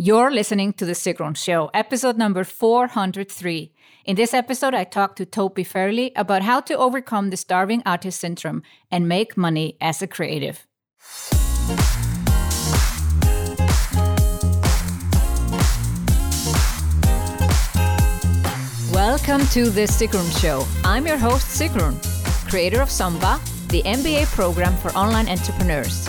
You're listening to The Sigrun Show, episode number 403. In this episode, I talked to Tobi Fairley about how to overcome the starving artist syndrome and make money as a creative. Welcome to The Sigrun Show. I'm your host, Sigrun, creator of Samba, the MBA program for online entrepreneurs.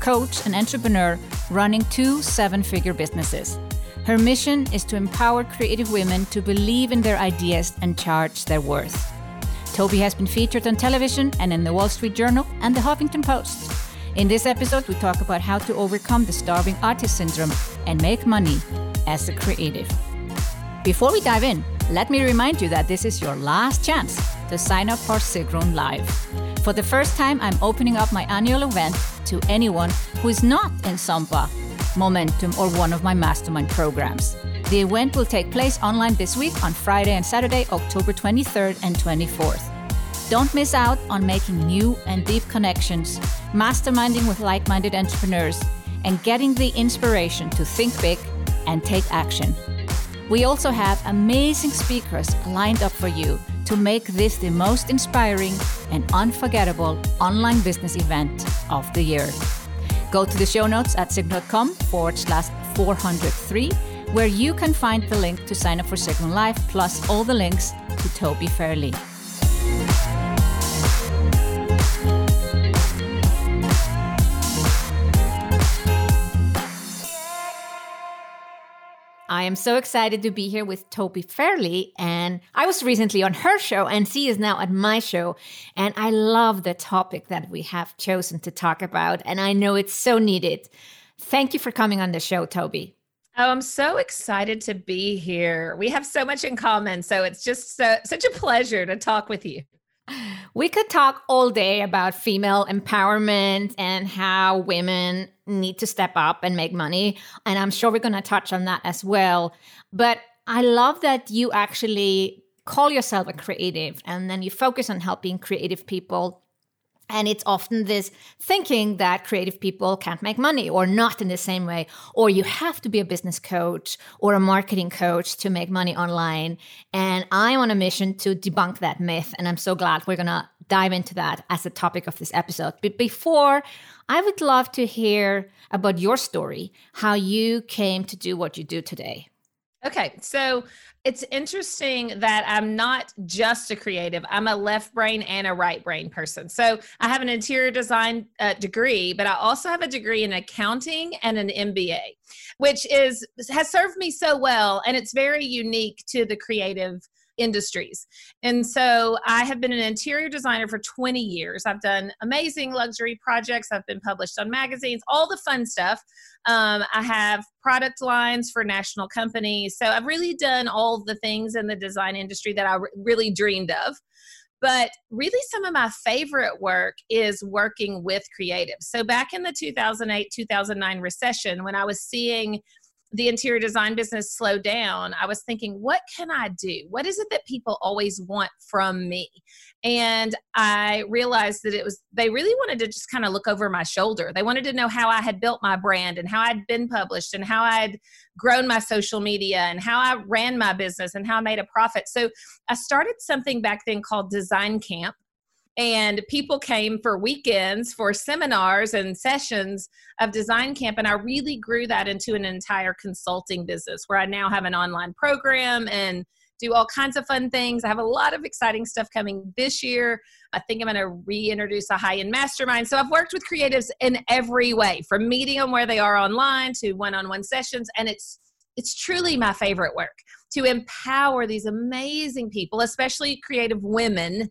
coach, and entrepreneur running two seven figure businesses. Her mission is to empower creative women to believe in their ideas and charge their worth. Tobi has been featured on television and in the Wall Street Journal and the Huffington Post. In this episode, we talk about how to overcome the starving artist syndrome and make money as a creative. Before we dive in, let me remind you that this is your last chance to sign up for Sigrun Live. For the first time, I'm opening up my annual event to anyone who is not in Samba, Momentum, or one of my mastermind programs. The event will take place online this week on Friday and Saturday, October 23rd and 24th. Don't miss out on making new and deep connections, masterminding with like minded entrepreneurs, and getting the inspiration to think big and take action. We also have amazing speakers lined up for you to make this the most inspiring and unforgettable online business event of the year. Go to the show notes at sigrun.com forward slash 403, where you can find the link to sign up for Sigrun Live, plus all the links to Tobi Fairley. I am so excited to be here with Tobi Fairley. And I was recently on her show, and she is now at my show. And I love the topic that we have chosen to talk about. And I know it's so needed. Thank you for coming on the show, Tobi. Oh, I'm so excited to be here. We have so much in common. So it's just so, such a pleasure to talk with you. We could talk all day about female empowerment and how women need to step up and make money. And I'm sure we're going to touch on that as well. But I love that you actually call yourself a creative and then you focus on helping creative people and it's often this thinking that creative people can't make money or not in the same way, or you have to be a business coach or a marketing coach to make money online. And I'm on a mission to debunk that myth. And I'm so glad we're going to dive into that as a topic of this episode. But before, I would love to hear about your story, how you came to do what you do today. Okay. So it's interesting that I'm not just a creative. I'm a left brain and a right brain person. So I have an interior design uh, degree, but I also have a degree in accounting and an MBA, which is has served me so well and it's very unique to the creative industries. And so I have been an interior designer for 20 years. I've done amazing luxury projects. I've been published on magazines, all the fun stuff. Um, I have product lines for national companies. So I've really done all the things in the design industry that I really dreamed of. But really, some of my favorite work is working with creatives. So, back in the 2008 2009 recession, when I was seeing the interior design business slowed down, I was thinking, what can I do? What is it that people always want from me? And I realized that it was, they really wanted to just kind of look over my shoulder. They wanted to know how I had built my brand and how I'd been published and how I'd grown my social media and how I ran my business and how I made a profit. So I started something back then called Design Camp and people came for weekends for seminars and sessions of design camp and i really grew that into an entire consulting business where i now have an online program and do all kinds of fun things. I have a lot of exciting stuff coming this year. I think i'm going to reintroduce a high-end mastermind. So i've worked with creatives in every way from meeting them where they are online to one-on-one sessions and it's it's truly my favorite work to empower these amazing people especially creative women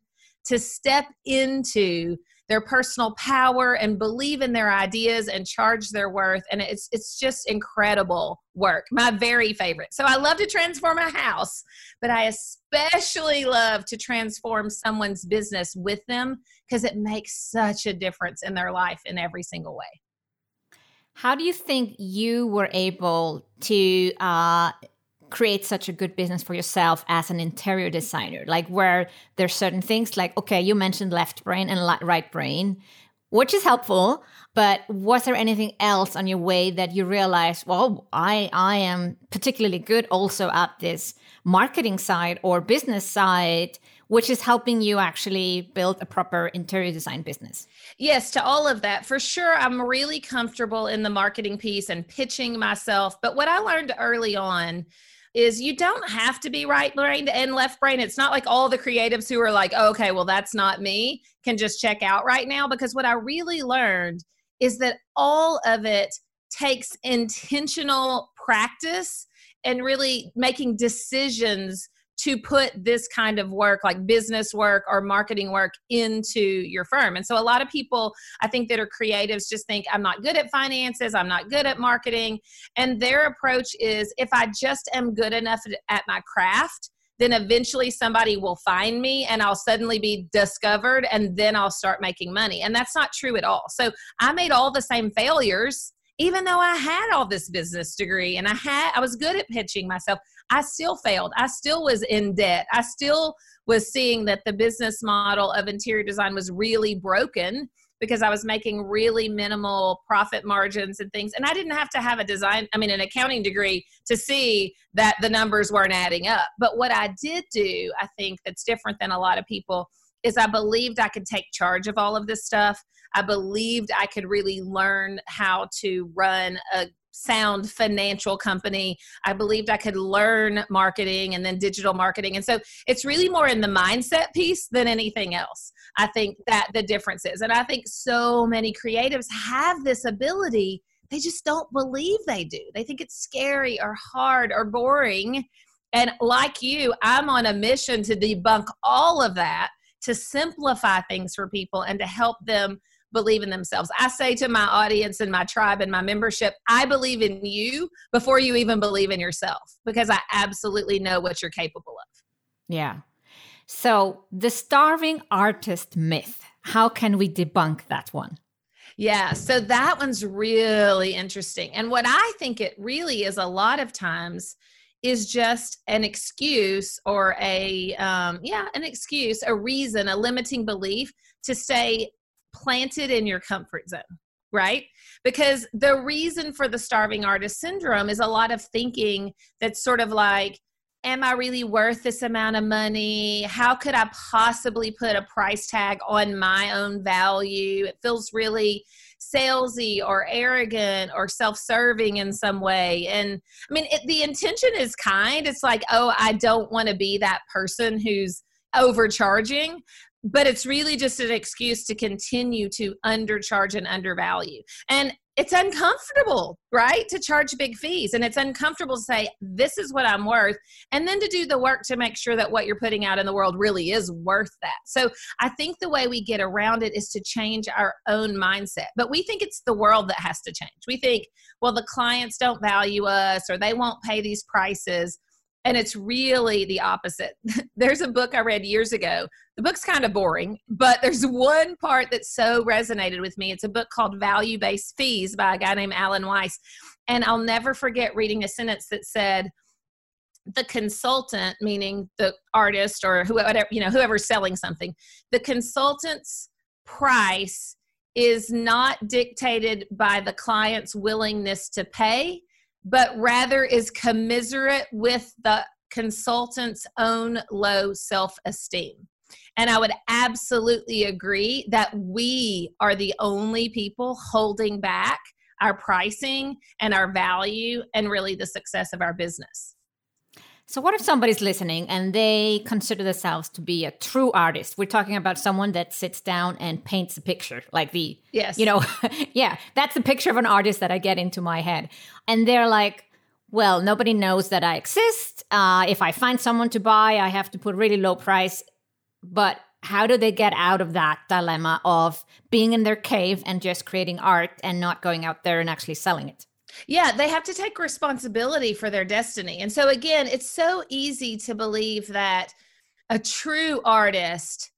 to step into their personal power and believe in their ideas and charge their worth. And it's it's just incredible work my very favorite. So i love to transform a house but i especially love to transform someone's business with them because it makes such a difference in their life in every single way. How do you think you were able to uh, create such a good business for yourself as an interior designer? Like, where there's certain things, like, okay, you mentioned left brain and right brain, which is helpful. But was there anything else on your way that you realized, well, I, I am particularly good also at this marketing side or business side which is helping you actually build a proper interior design business. Yes, to all of that. For sure, I'm really comfortable in the marketing piece and pitching myself. But what I learned early on is you don't have to be right brained and left brain. It's not like all the creatives who are like, oh, okay, well, that's not me, can just check out right now. Because what I really learned is that all of it takes intentional practice and really making decisions to put this kind of work like business work or marketing work into your firm and so a lot of people i think that are creatives just think i'm not good at finances i'm not good at marketing and their approach is if i just am good enough at my craft then eventually somebody will find me and I'll suddenly be discovered and then I'll start making money. And that's not true at all. So I made all the same failures even though I had all this business degree and I had I was good at pitching myself. I still failed. I still was in debt. I still was seeing that the business model of interior design was really broken because I was making really minimal profit margins and things. And I didn't have to have a design, I mean, an accounting degree to see that the numbers weren't adding up. But what I did do, I think that's different than a lot of people, is I believed I could take charge of all of this stuff. I believed I could really learn how to run a sound financial company. I believed I could learn marketing and then digital marketing. And so it's really more in the mindset piece than anything else. I think that the difference is. And I think so many creatives have this ability, they just don't believe they do. They think it's scary or hard or boring. And like you, I'm on a mission to debunk all of that, to simplify things for people and to help them believe in themselves. I say to my audience and my tribe and my membership, I believe in you before you even believe in yourself because I absolutely know what you're capable of. Yeah. So, the starving artist myth, how can we debunk that one? Yeah, so that one's really interesting. And what I think it really is a lot of times is just an excuse or a um, yeah an excuse a reason a limiting belief to stay planted in your comfort zone right? Because the reason for the starving artist syndrome is a lot of thinking that's sort of like, am I really worth this amount of money? How could I possibly put a price tag on my own value? It feels really salesy or arrogant or self-serving in some way. And I mean, it, the intention is kind. It's like, oh, I don't want to be that person who's overcharging but it's really just an excuse to continue to undercharge and undervalue. And it's uncomfortable, right? To charge big fees. And it's uncomfortable to say, this is what I'm worth. And then to do the work to make sure that what you're putting out in the world really is worth that. So I think the way we get around it is to change our own mindset. But we think it's the world that has to change. We think, well, the clients don't value us or they won't pay these prices and it's really the opposite. there's a book I read years ago. The book's kind of boring, but there's one part that so resonated with me. It's a book called Value Based Fees by a guy named Alan Weiss. And I'll never forget reading a sentence that said, the consultant, meaning the artist or whoever, you know, whoever's selling something, the consultant's price is not dictated by the client's willingness to pay but rather is commiserate with the consultant's own low self esteem. And I would absolutely agree that we are the only people holding back our pricing and our value and really the success of our business. So, what if somebody's listening and they consider themselves to be a true artist? We're talking about someone that sits down and paints a picture, like the, yes, you know, yeah, that's the picture of an artist that I get into my head. And they're like, well, nobody knows that I exist. Uh, if I find someone to buy, I have to put really low price. But how do they get out of that dilemma of being in their cave and just creating art and not going out there and actually selling it? Yeah, they have to take responsibility for their destiny. And so, again, it's so easy to believe that a true artist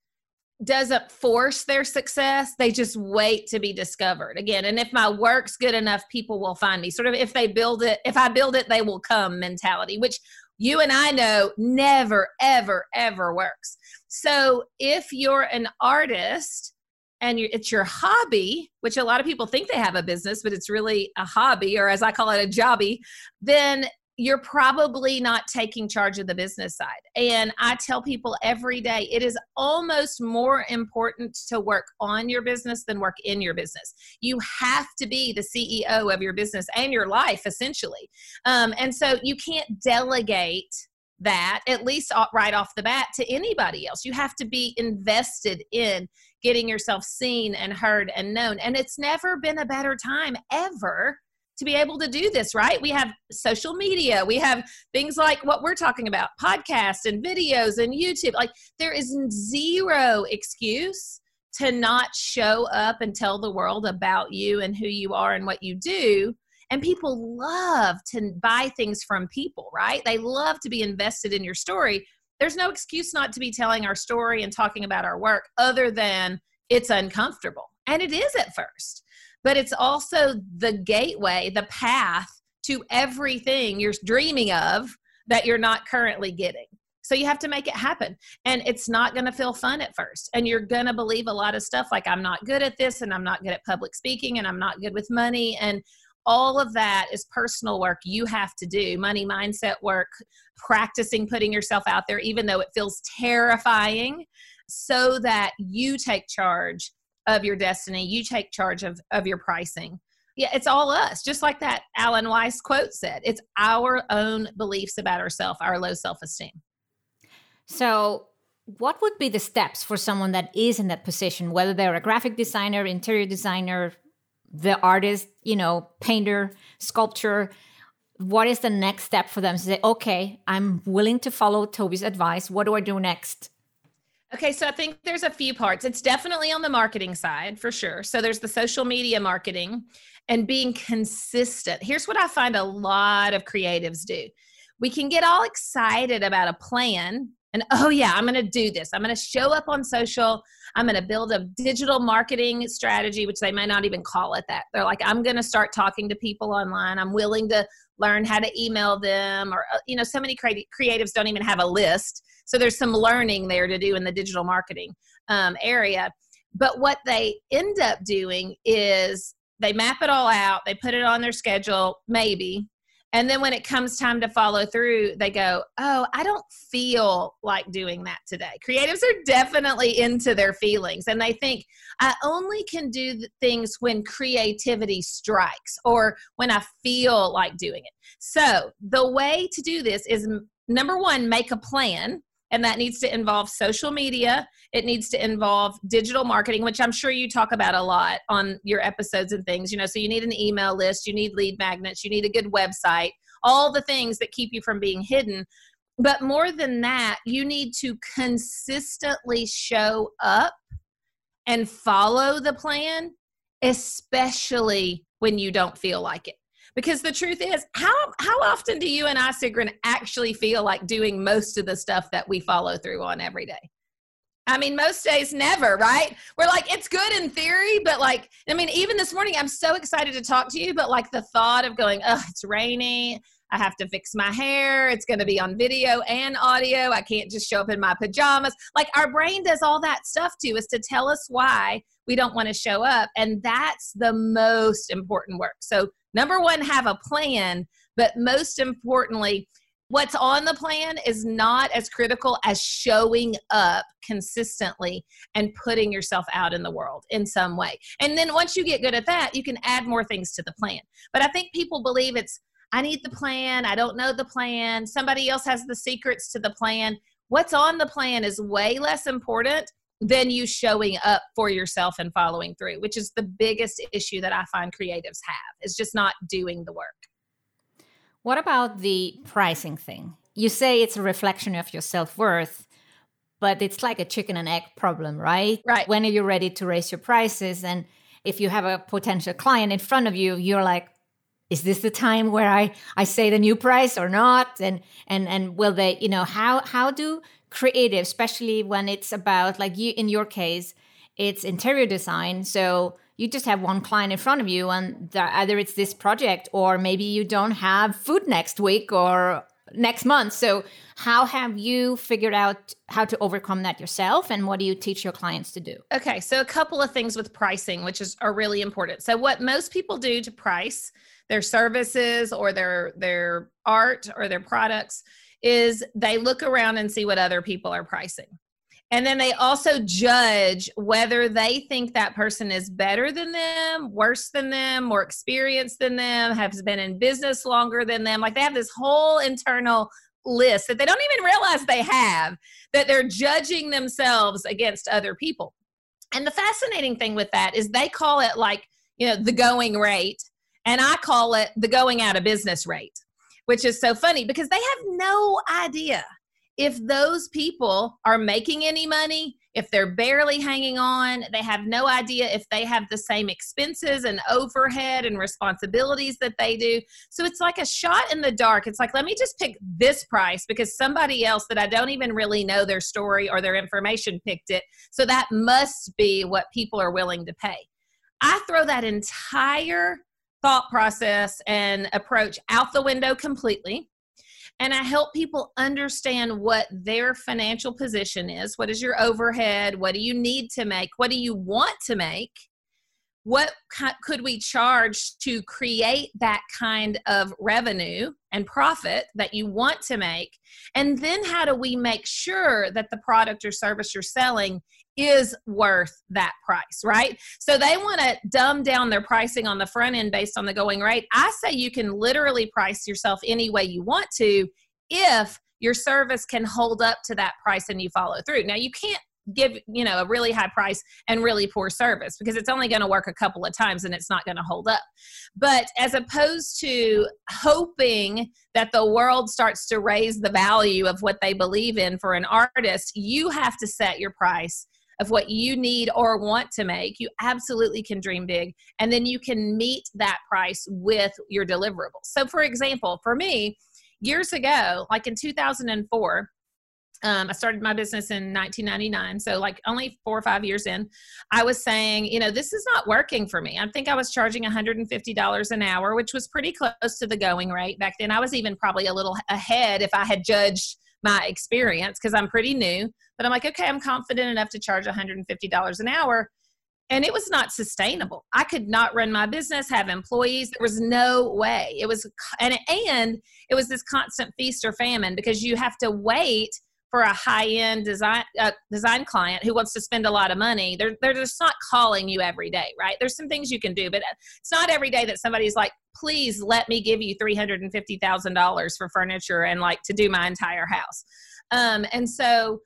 doesn't force their success. They just wait to be discovered. Again and if my work's good enough people will find me. Sort of if they build it if i build it they will come mentality which you and i know never ever ever works. So if you're an artist and it's your hobby, which a lot of people think they have a business, but it's really a hobby, or as I call it, a jobby, then you're probably not taking charge of the business side. And I tell people every day it is almost more important to work on your business than work in your business. You have to be the CEO of your business and your life, essentially. Um, and so you can't delegate that, at least right off the bat, to anybody else. You have to be invested in getting yourself seen and heard and known. And it's never been a better time ever to be able to do this, right? We have social media, we have things like what we're talking about podcasts and videos and YouTube. Like, there is zero excuse to not show up and tell the world about you and who you are and what you do. And people love to buy things from people, right? They love to be invested in your story. There's no excuse not to be telling our story and talking about our work other than it's uncomfortable. And it is at first but it's also the gateway, the path to everything you're dreaming of that you're not currently getting. So you have to make it happen. And it's not going to feel fun at first. And you're going to believe a lot of stuff like, I'm not good at this, and I'm not good at public speaking, and I'm not good with money. And all of that is personal work you have to do money mindset work, practicing putting yourself out there, even though it feels terrifying, so that you take charge of your destiny. You take charge of, of your pricing. Yeah, it's all us. Just like that Alan Weiss quote said, it's our own beliefs about ourselves, our low self esteem. So, what would be the steps for someone that is in that position, whether they're a graphic designer, interior designer, the artist, you know, painter, sculptor? What is the next step for them to say, okay, I'm willing to follow Tobi's advice. What do I do next? Okay, so I think there's a few parts. It's definitely on the marketing side for sure. So there's the social media marketing and being consistent. Here's what I find a lot of creatives do we can get all excited about a plan and, oh, yeah, I'm going to do this. I'm going to show up on social. I'm going to build a digital marketing strategy, which they may not even call it that. They're like, I'm going to start talking to people online. I'm willing to learn how to email them. Or, uh, you know, so many creatives don't even have a list so there's some learning there to do in the digital marketing um, area. But what they end up doing is they map it all out, they put it on their schedule, maybe. And then when it comes time to follow through, they go, Oh, I don't feel like doing that today. Creatives are definitely into their feelings and they think, I only can do things when creativity strikes or when I feel like doing it. So the way to do this is number one, make a plan and that needs to involve social media. It needs to involve digital marketing which i'm sure you talk about a lot on your episodes and things you know. So you need an email list you need lead magnets you need a good website all the things that keep you from being hidden. But more than that you need to consistently show up and follow the plan especially when you don't feel like it because the truth is how how often do you and i Sigrun actually feel like doing most of the stuff that we follow through on every day I mean, most days never, right? We're like, it's good in theory, but like, I mean, even this morning, I'm so excited to talk to you, but like the thought of going, oh, it's rainy. I have to fix my hair. It's going to be on video and audio. I can't just show up in my pajamas. Like, our brain does all that stuff to us to tell us why we don't want to show up. And that's the most important work. So, number one, have a plan, but most importantly, what's on the plan is not as critical as showing up consistently and putting yourself out in the world in some way. And then once you get good at that, you can add more things to the plan. But I think people believe it's, I need the plan. I don't know the plan. Somebody else has the secrets to the plan. What's on the plan is way less important than you showing up for yourself and following through, which is the biggest issue that I find creatives have, is just not doing the work. What about the pricing thing? You say it's a reflection of your self worth, but it's like a chicken and egg problem, right? Right. When are you ready to raise your prices? And if you have a potential client in front of you, you're like, is this the time where I, I say the new price or not? And and and will they, you know, how how do creative, especially when it's about like you in your case, it's interior design. So you just have one client in front of you and either it's this project or maybe you don't have food next week or next month. So, how have you figured out how to overcome that yourself and what do you teach your clients to do? Okay, so a couple of things with pricing which is are really important. So what most people do to price their services or their their art or their products is they look around and see what other people are pricing. And then they also judge whether they think that person is better than them, worse than them, more experienced than them, has been in business longer than them. Like they have this whole internal list that they don't even realize they have, that they're judging themselves against other people. And the fascinating thing with that is they call it like, you know, the going rate. And I call it the going out of business rate, which is so funny because they have no idea if those people are making any money, if they're barely hanging on, they have no idea if they have the same expenses and overhead and responsibilities that they do. So it's like a shot in the dark. It's like, let me just pick this price because somebody else that I don't even really know their story or their information picked it. So that must be what people are willing to pay. I throw that entire thought process and approach out the window completely and I help people understand what their financial position is. What is your overhead? What do you need to make? What do you want to make? What could we charge to create that kind of revenue and profit that you want to make? And then how do we make sure that the product or service you're selling is worth that price, right? So they want to dumb down their pricing on the front end based on the going rate. I say you can literally price yourself any way you want to if your service can hold up to that price and you follow through. Now you can't give you know a really high price and really poor service because it's only going to work a couple of times and it's not going to hold up but as opposed to hoping that the world starts to raise the value of what they believe in for an artist you have to set your price of what you need or want to make, you absolutely can dream big. And then you can meet that price with your deliverables. So, for example, for me, years ago, like in 2004, um, I started my business in 1999. So, like, only four or five years in, I was saying, you know, this is not working for me. I think I was charging $150 an hour, which was pretty close to the going rate back then. I was even probably a little ahead if I had judged my experience because I'm pretty new. But I'm like, okay, I'm confident enough to charge $150 an hour. And it was not sustainable. I could not run my business, have employees. There was no way. It was, and, and it was this constant feast or famine because you have to wait for a high end design uh, design client who wants to spend a lot of money, they're they're just not calling you every day, right? There's some things you can do, but it's not every day that somebody's like, please let me give you three hundred and fifty thousand dollars for furniture and like to do my entire house. Um, and so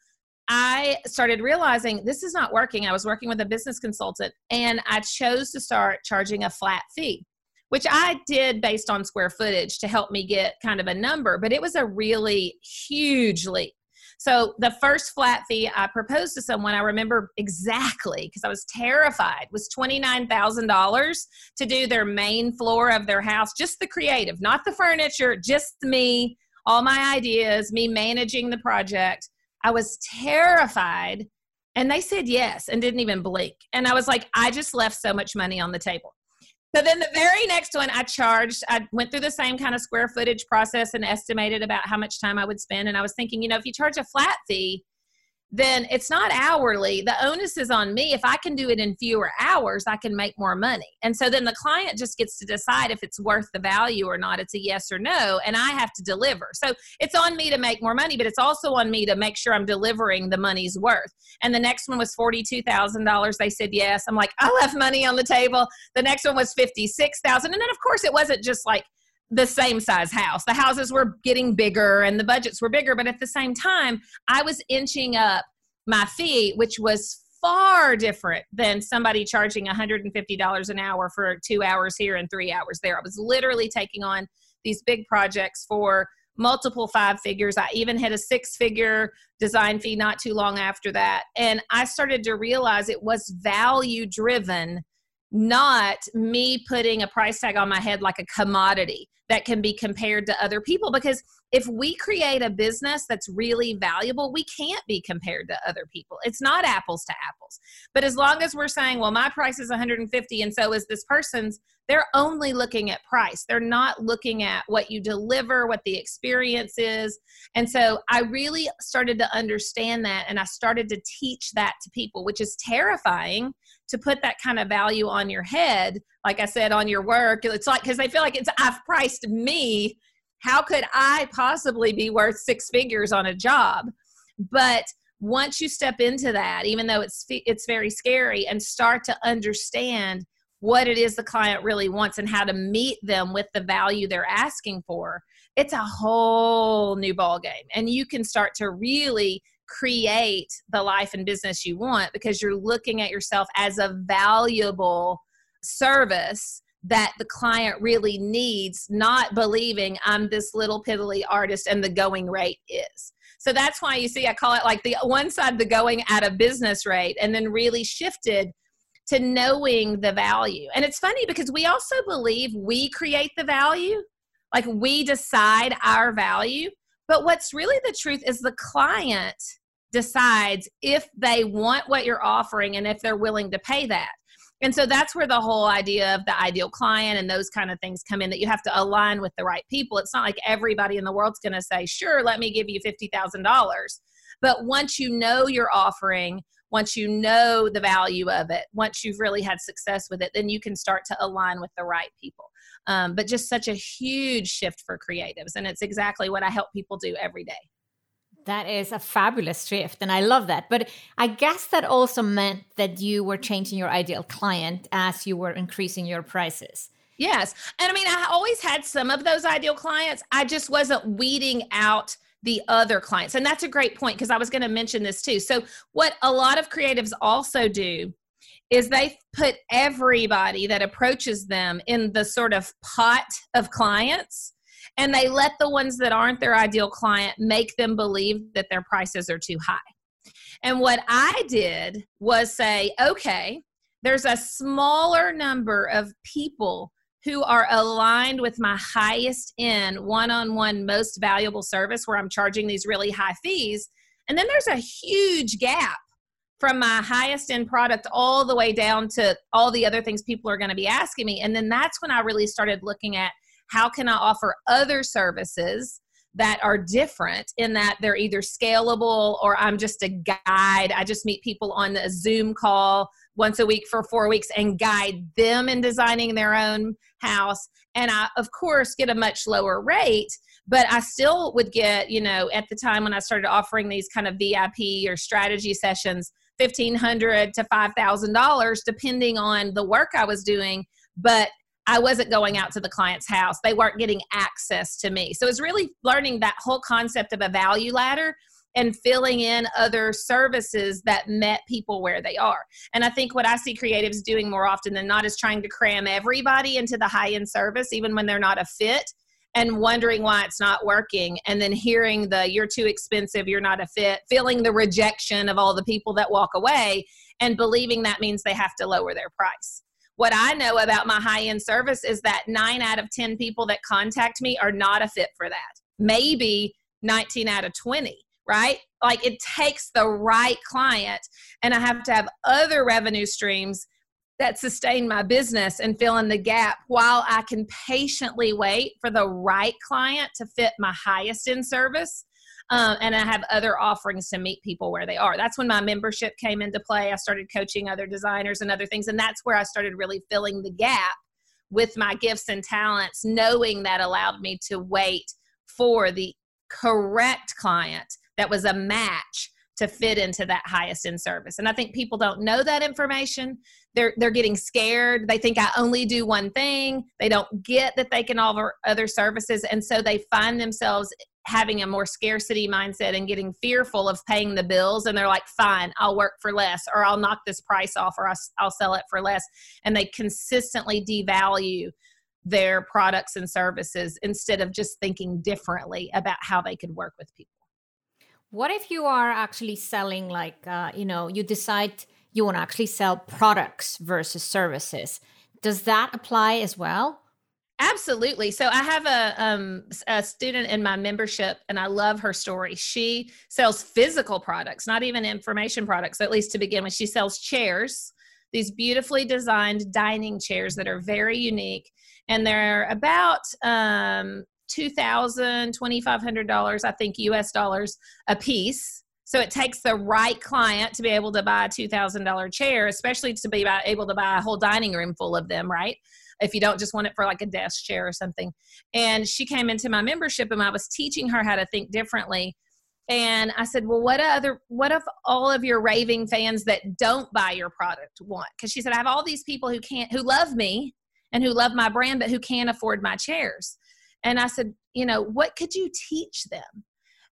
I started realizing this is not working. I was working with a business consultant and I chose to start charging a flat fee, which I did based on square footage to help me get kind of a number, but it was a really huge leap. So the first flat fee I proposed to someone, I remember exactly because I was terrified, was $29,000 to do their main floor of their house, just the creative, not the furniture, just me, all my ideas, me managing the project. I was terrified. And they said yes and didn't even blink. And I was like, I just left so much money on the table. So then the very next one I charged, I went through the same kind of square footage process and estimated about how much time I would spend. And I was thinking, you know, if you charge a flat fee, then it's not hourly. The onus is on me. If I can do it in fewer hours, I can make more money. And so then the client just gets to decide if it's worth the value or not. It's a yes or no, and I have to deliver. So it's on me to make more money, but it's also on me to make sure I'm delivering the money's worth. And the next one was $42,000. They said yes. I'm like, I left money on the table. The next one was 56,000. And then of course it wasn't just like the same size house. The houses were getting bigger and the budgets were bigger, but at the same time, I was inching up my fee, which was far different than somebody charging $150 an hour for two hours here and three hours there. I was literally taking on these big projects for multiple five figures. I even hit a six figure design fee not too long after that. And I started to realize it was value driven, not me putting a price tag on my head like a commodity that can be compared to other people because if we create a business that's really valuable, we can't be compared to other people. It's not apples to apples. But as long as we're saying, well, my price is 150 and so is this person's, they're only looking at price. They're not looking at what you deliver, what the experience is. And so I really started to understand that and I started to teach that to people, which is terrifying to put that kind of value on your head. Like I said, on your work. It's like, because they feel like it's, I've priced me how could I possibly be worth six figures on a job? But once you step into that, even though it's it's very scary, and start to understand what it is the client really wants and how to meet them with the value they're asking for, it's a whole new ball game, and you can start to really create the life and business you want because you're looking at yourself as a valuable service that the client really needs, not believing I'm this little piddly artist and the going rate is. So that's why you see, I call it like the one side, the going at a business rate, and then really shifted to knowing the value. And it's funny because we also believe we create the value, like we decide our value. But what's really the truth is the client decides if they want what you're offering and if they're willing to pay that. And so that's where the whole idea of the ideal client and those kind of things come in that you have to align with the right people. It's not like everybody in the world's going to say, sure, let me give you $50,000. But once you know your offering, once you know the value of it, once you've really had success with it, then you can start to align with the right people. Um, but just such a huge shift for creatives. And it's exactly what I help people do every day. That is a fabulous shift, and I love that. But I guess that also meant that you were changing your ideal client as you were increasing your prices. Yes. And I mean, I always had some of those ideal clients. I just wasn't weeding out the other clients. And that's a great point because I was going to mention this too. So, what a lot of creatives also do is they put everybody that approaches them in the sort of pot of clients and they let the ones that aren't their ideal client make them believe that their prices are too high. And what I did was say, okay, there's a smaller number of people who are aligned with my highest end one on one most valuable service where I'm charging these really high fees. And then there's a huge gap from my highest end product all the way down to all the other things people are going to be asking me. And then that's when I really started looking at how can I offer other services that are different in that they're either scalable or I'm just a guide. I just meet people on a Zoom call once a week for four weeks and guide them in designing their own house. And I, of course, get a much lower rate, but I still would get, you know, at the time when I started offering these kind of VIP or strategy sessions, fifteen hundred to five thousand dollars, depending on the work I was doing. But I wasn't going out to the client's house. They weren't getting access to me. So it's really learning that whole concept of a value ladder and filling in other services that met people where they are. And I think what I see creatives doing more often than not is trying to cram everybody into the high end service, even when they're not a fit, and wondering why it's not working. And then hearing the you're too expensive, you're not a fit, feeling the rejection of all the people that walk away, and believing that means they have to lower their price. What I know about my high end service is that nine out of 10 people that contact me are not a fit for that. Maybe 19 out of 20, right? Like it takes the right client, and I have to have other revenue streams that sustain my business and fill in the gap while I can patiently wait for the right client to fit my highest in service um, and I have other offerings to meet people where they are. That's when my membership came into play. I started coaching other designers and other things, and that's where I started really filling the gap with my gifts and talents, knowing that allowed me to wait for the correct client that was a match to fit into that highest end service. And I think people don't know that information. They're they're getting scared. They think I only do one thing. They don't get that they can offer other services and so they find themselves having a more scarcity mindset and getting fearful of paying the bills and they're like fine i'll work for less or i'll knock this price off or i'll, I'll sell it for less and they consistently devalue their products and services instead of just thinking differently about how they could work with people. What if you are actually selling, like, uh, you know, you decide you want to actually sell products versus services? Does that apply as well? Absolutely. So I have a um, a student in my membership, and I love her story. She sells physical products, not even information products. At least to begin with, she sells chairs, these beautifully designed dining chairs that are very unique, and they're about um, two thousand twenty five hundred dollars, I think, U.S. dollars a piece. So it takes the right client to be able to buy a two thousand dollar chair, especially to be able to buy a whole dining room full of them, right? if you don't just want it for like a desk chair or something. And she came into my membership and I was teaching her how to think differently. And I said, Well, what other what if all of your raving fans that don't buy your product want? Because she said, I have all these people who can't who love me and who love my brand, but who can't afford my chairs. And I said, you know, what could you teach them?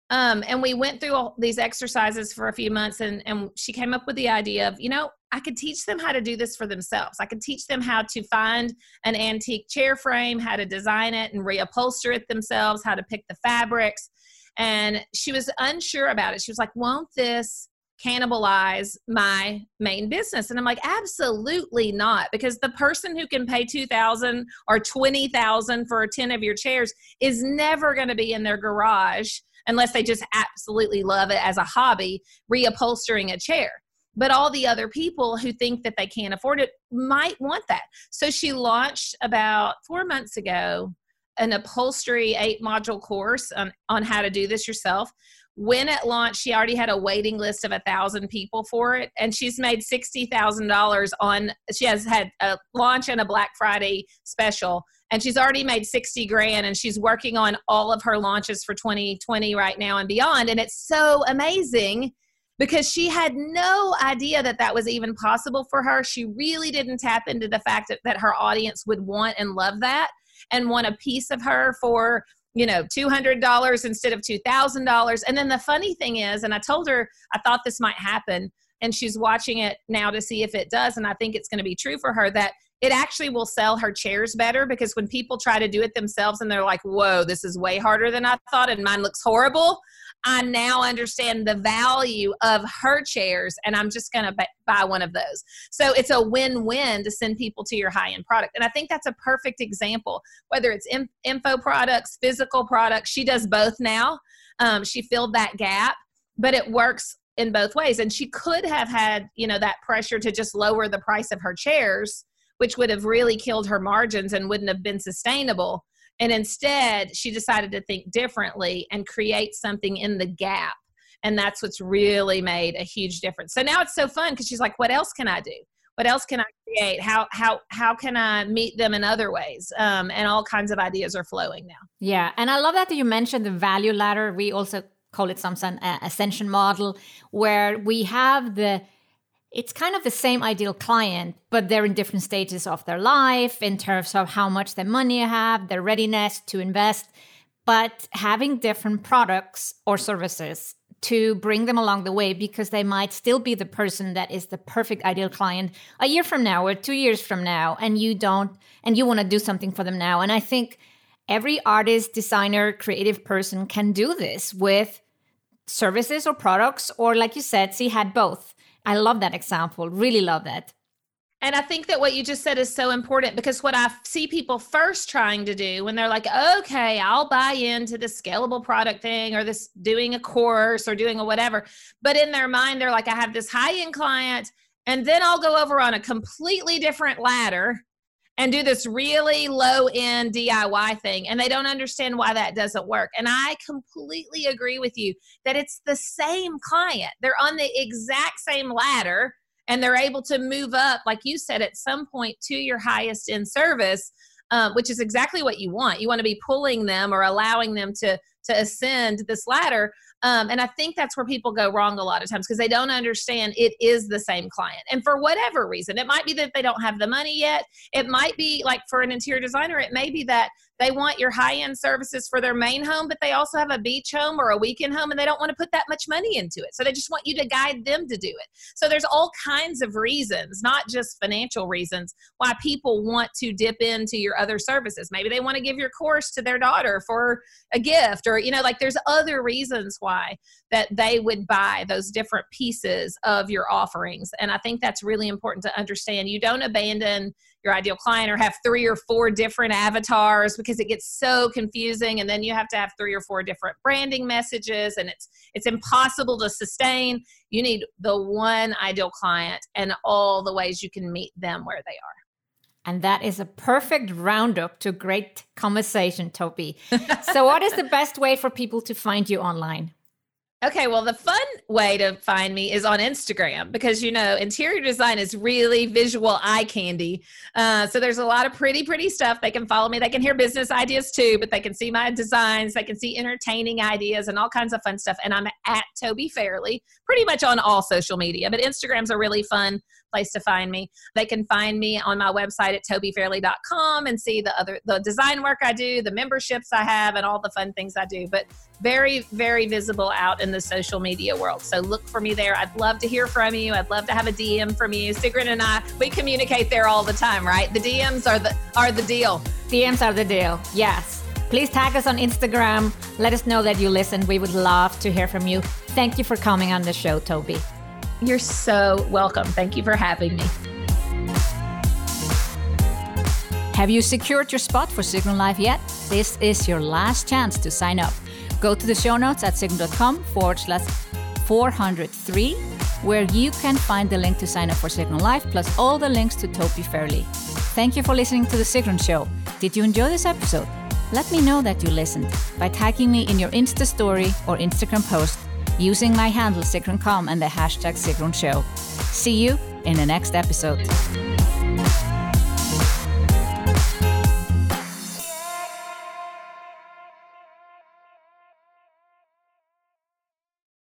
Um, and we went through all these exercises for a few months and, and she came up with the idea of, you know, I could teach them how to do this for themselves. I could teach them how to find an antique chair frame, how to design it and reupholster it themselves, how to pick the fabrics. And she was unsure about it. She was like, won't this cannibalize my main business and i'm like absolutely not because the person who can pay 2000 or 20000 for 10 of your chairs is never going to be in their garage unless they just absolutely love it as a hobby, reupholstering a chair. But all the other people who think that they can't afford it might want that. So she launched about four months ago an upholstery eight module course on, on how to do this yourself when it launched she already had a waiting list of a thousand people for it and she's made $60000 on she has had a launch and a black friday special and she's already made 60 grand and she's working on all of her launches for 2020 right now and beyond and it's so amazing because she had no idea that that was even possible for her. She really didn't tap into the fact that, that her audience would want and love that and want a piece of her for you know $200 instead of $2000 and then the funny thing is and i told her i thought this might happen and she's watching it now to see if it does and i think it's going to be true for her that it actually will sell her chairs better because when people try to do it themselves and they're like, whoa, this is way harder than I thought and mine looks horrible, I now understand the value of her chairs and I'm just going to buy one of those. So it's a win win to send people to your high end product. And I think that's a perfect example, whether it's info products, physical products. She does both now. Um, she filled that gap, but it works in both ways. And she could have had, you know, that pressure to just lower the price of her chairs which would have really killed her margins and wouldn't have been sustainable. And instead, she decided to think differently and create something in the gap. And that's what's really made a huge difference. So now it's so fun because she's like, what else can I do? What else can I create? How how how can I meet them in other ways? Um, and all kinds of ideas are flowing now. Yeah, and I love that you mentioned the value ladder. We also call it some uh, ascension model, where we have the it's kind of the same ideal client, but they're in different stages of their life in terms of how much their money you have, their readiness to invest, but having different products or services to bring them along the way because they might still be the person that is the perfect ideal client a year from now or 2 years from now and you don't and you want to do something for them now. And I think every artist, designer, creative person can do this with services or products or like you said, she had both I love that example. Really love that. And I think that what you just said is so important because what I see people first trying to do when they're like, okay, I'll buy into the scalable product thing or this doing a course or doing a whatever. But in their mind, they're like, I have this high end client, and then I'll go over on a completely different ladder and do this really low end DIY thing. And they don't understand why that doesn't work. And I completely agree with you that it's the same client. They're on the exact same ladder and they're able to move up, like you said, at some point to your highest end service. Um, which is exactly what you want. You want to be pulling them or allowing them to to ascend this ladder um, and I think that's where people go wrong a lot of times because they don't understand it is the same client. And for whatever reason, it might be that they don't have the money yet. It might be like for an interior designer, it may be that they want your high end services for their main home, but they also have a beach home or a weekend home and they don't want to put that much money into it. So they just want you to guide them to do it. So there's all kinds of reasons, not just financial reasons, why people want to dip into your other services. Maybe they want to give your course to their daughter for a gift or, you know, like there's other reasons why that they would buy those different pieces of your offerings. And I think that's really important to understand. You don't abandon your ideal client or have three or four different avatars because it gets so confusing and then you have to have three or four different branding messages and it's it's impossible to sustain you need the one ideal client and all the ways you can meet them where they are and that is a perfect roundup to great conversation, Tobi. so, what is the best way for people to find you online? Okay, well, the fun way to find me is on Instagram because you know interior design is really visual eye candy. Uh, so there's a lot of pretty, pretty stuff. They can follow me. They can hear business ideas too, but they can see my designs. They can see entertaining ideas and all kinds of fun stuff. And I'm at Tobi Fairley, pretty much on all social media. But Instagram's a really fun place to find me. They can find me on my website at tobifairley.com and see the other the design work I do, the memberships I have, and all the fun things I do. But very, very visible out in the social media world. So look for me there. I'd love to hear from you. I'd love to have a DM from you. Sigrun and I, we communicate there all the time, right? The DMs are the are the deal. DMs are the deal. Yes. Please tag us on Instagram. Let us know that you listen. We would love to hear from you. Thank you for coming on the show, Tobi. You're so welcome. Thank you for having me. Have you secured your spot for Sigrun Live yet? This is your last chance to sign up. Go to the show notes at sigrun.com forward slash 403, where you can find the link to sign up for Sigrun Live, plus all the links to Tobi Fairley. Thank you for listening to The Sigrun Show. Did you enjoy this episode? Let me know that you listened by tagging me in your Insta story or Instagram post using my handle SigrunCom and the hashtag Sigrun Show. See you in the next episode.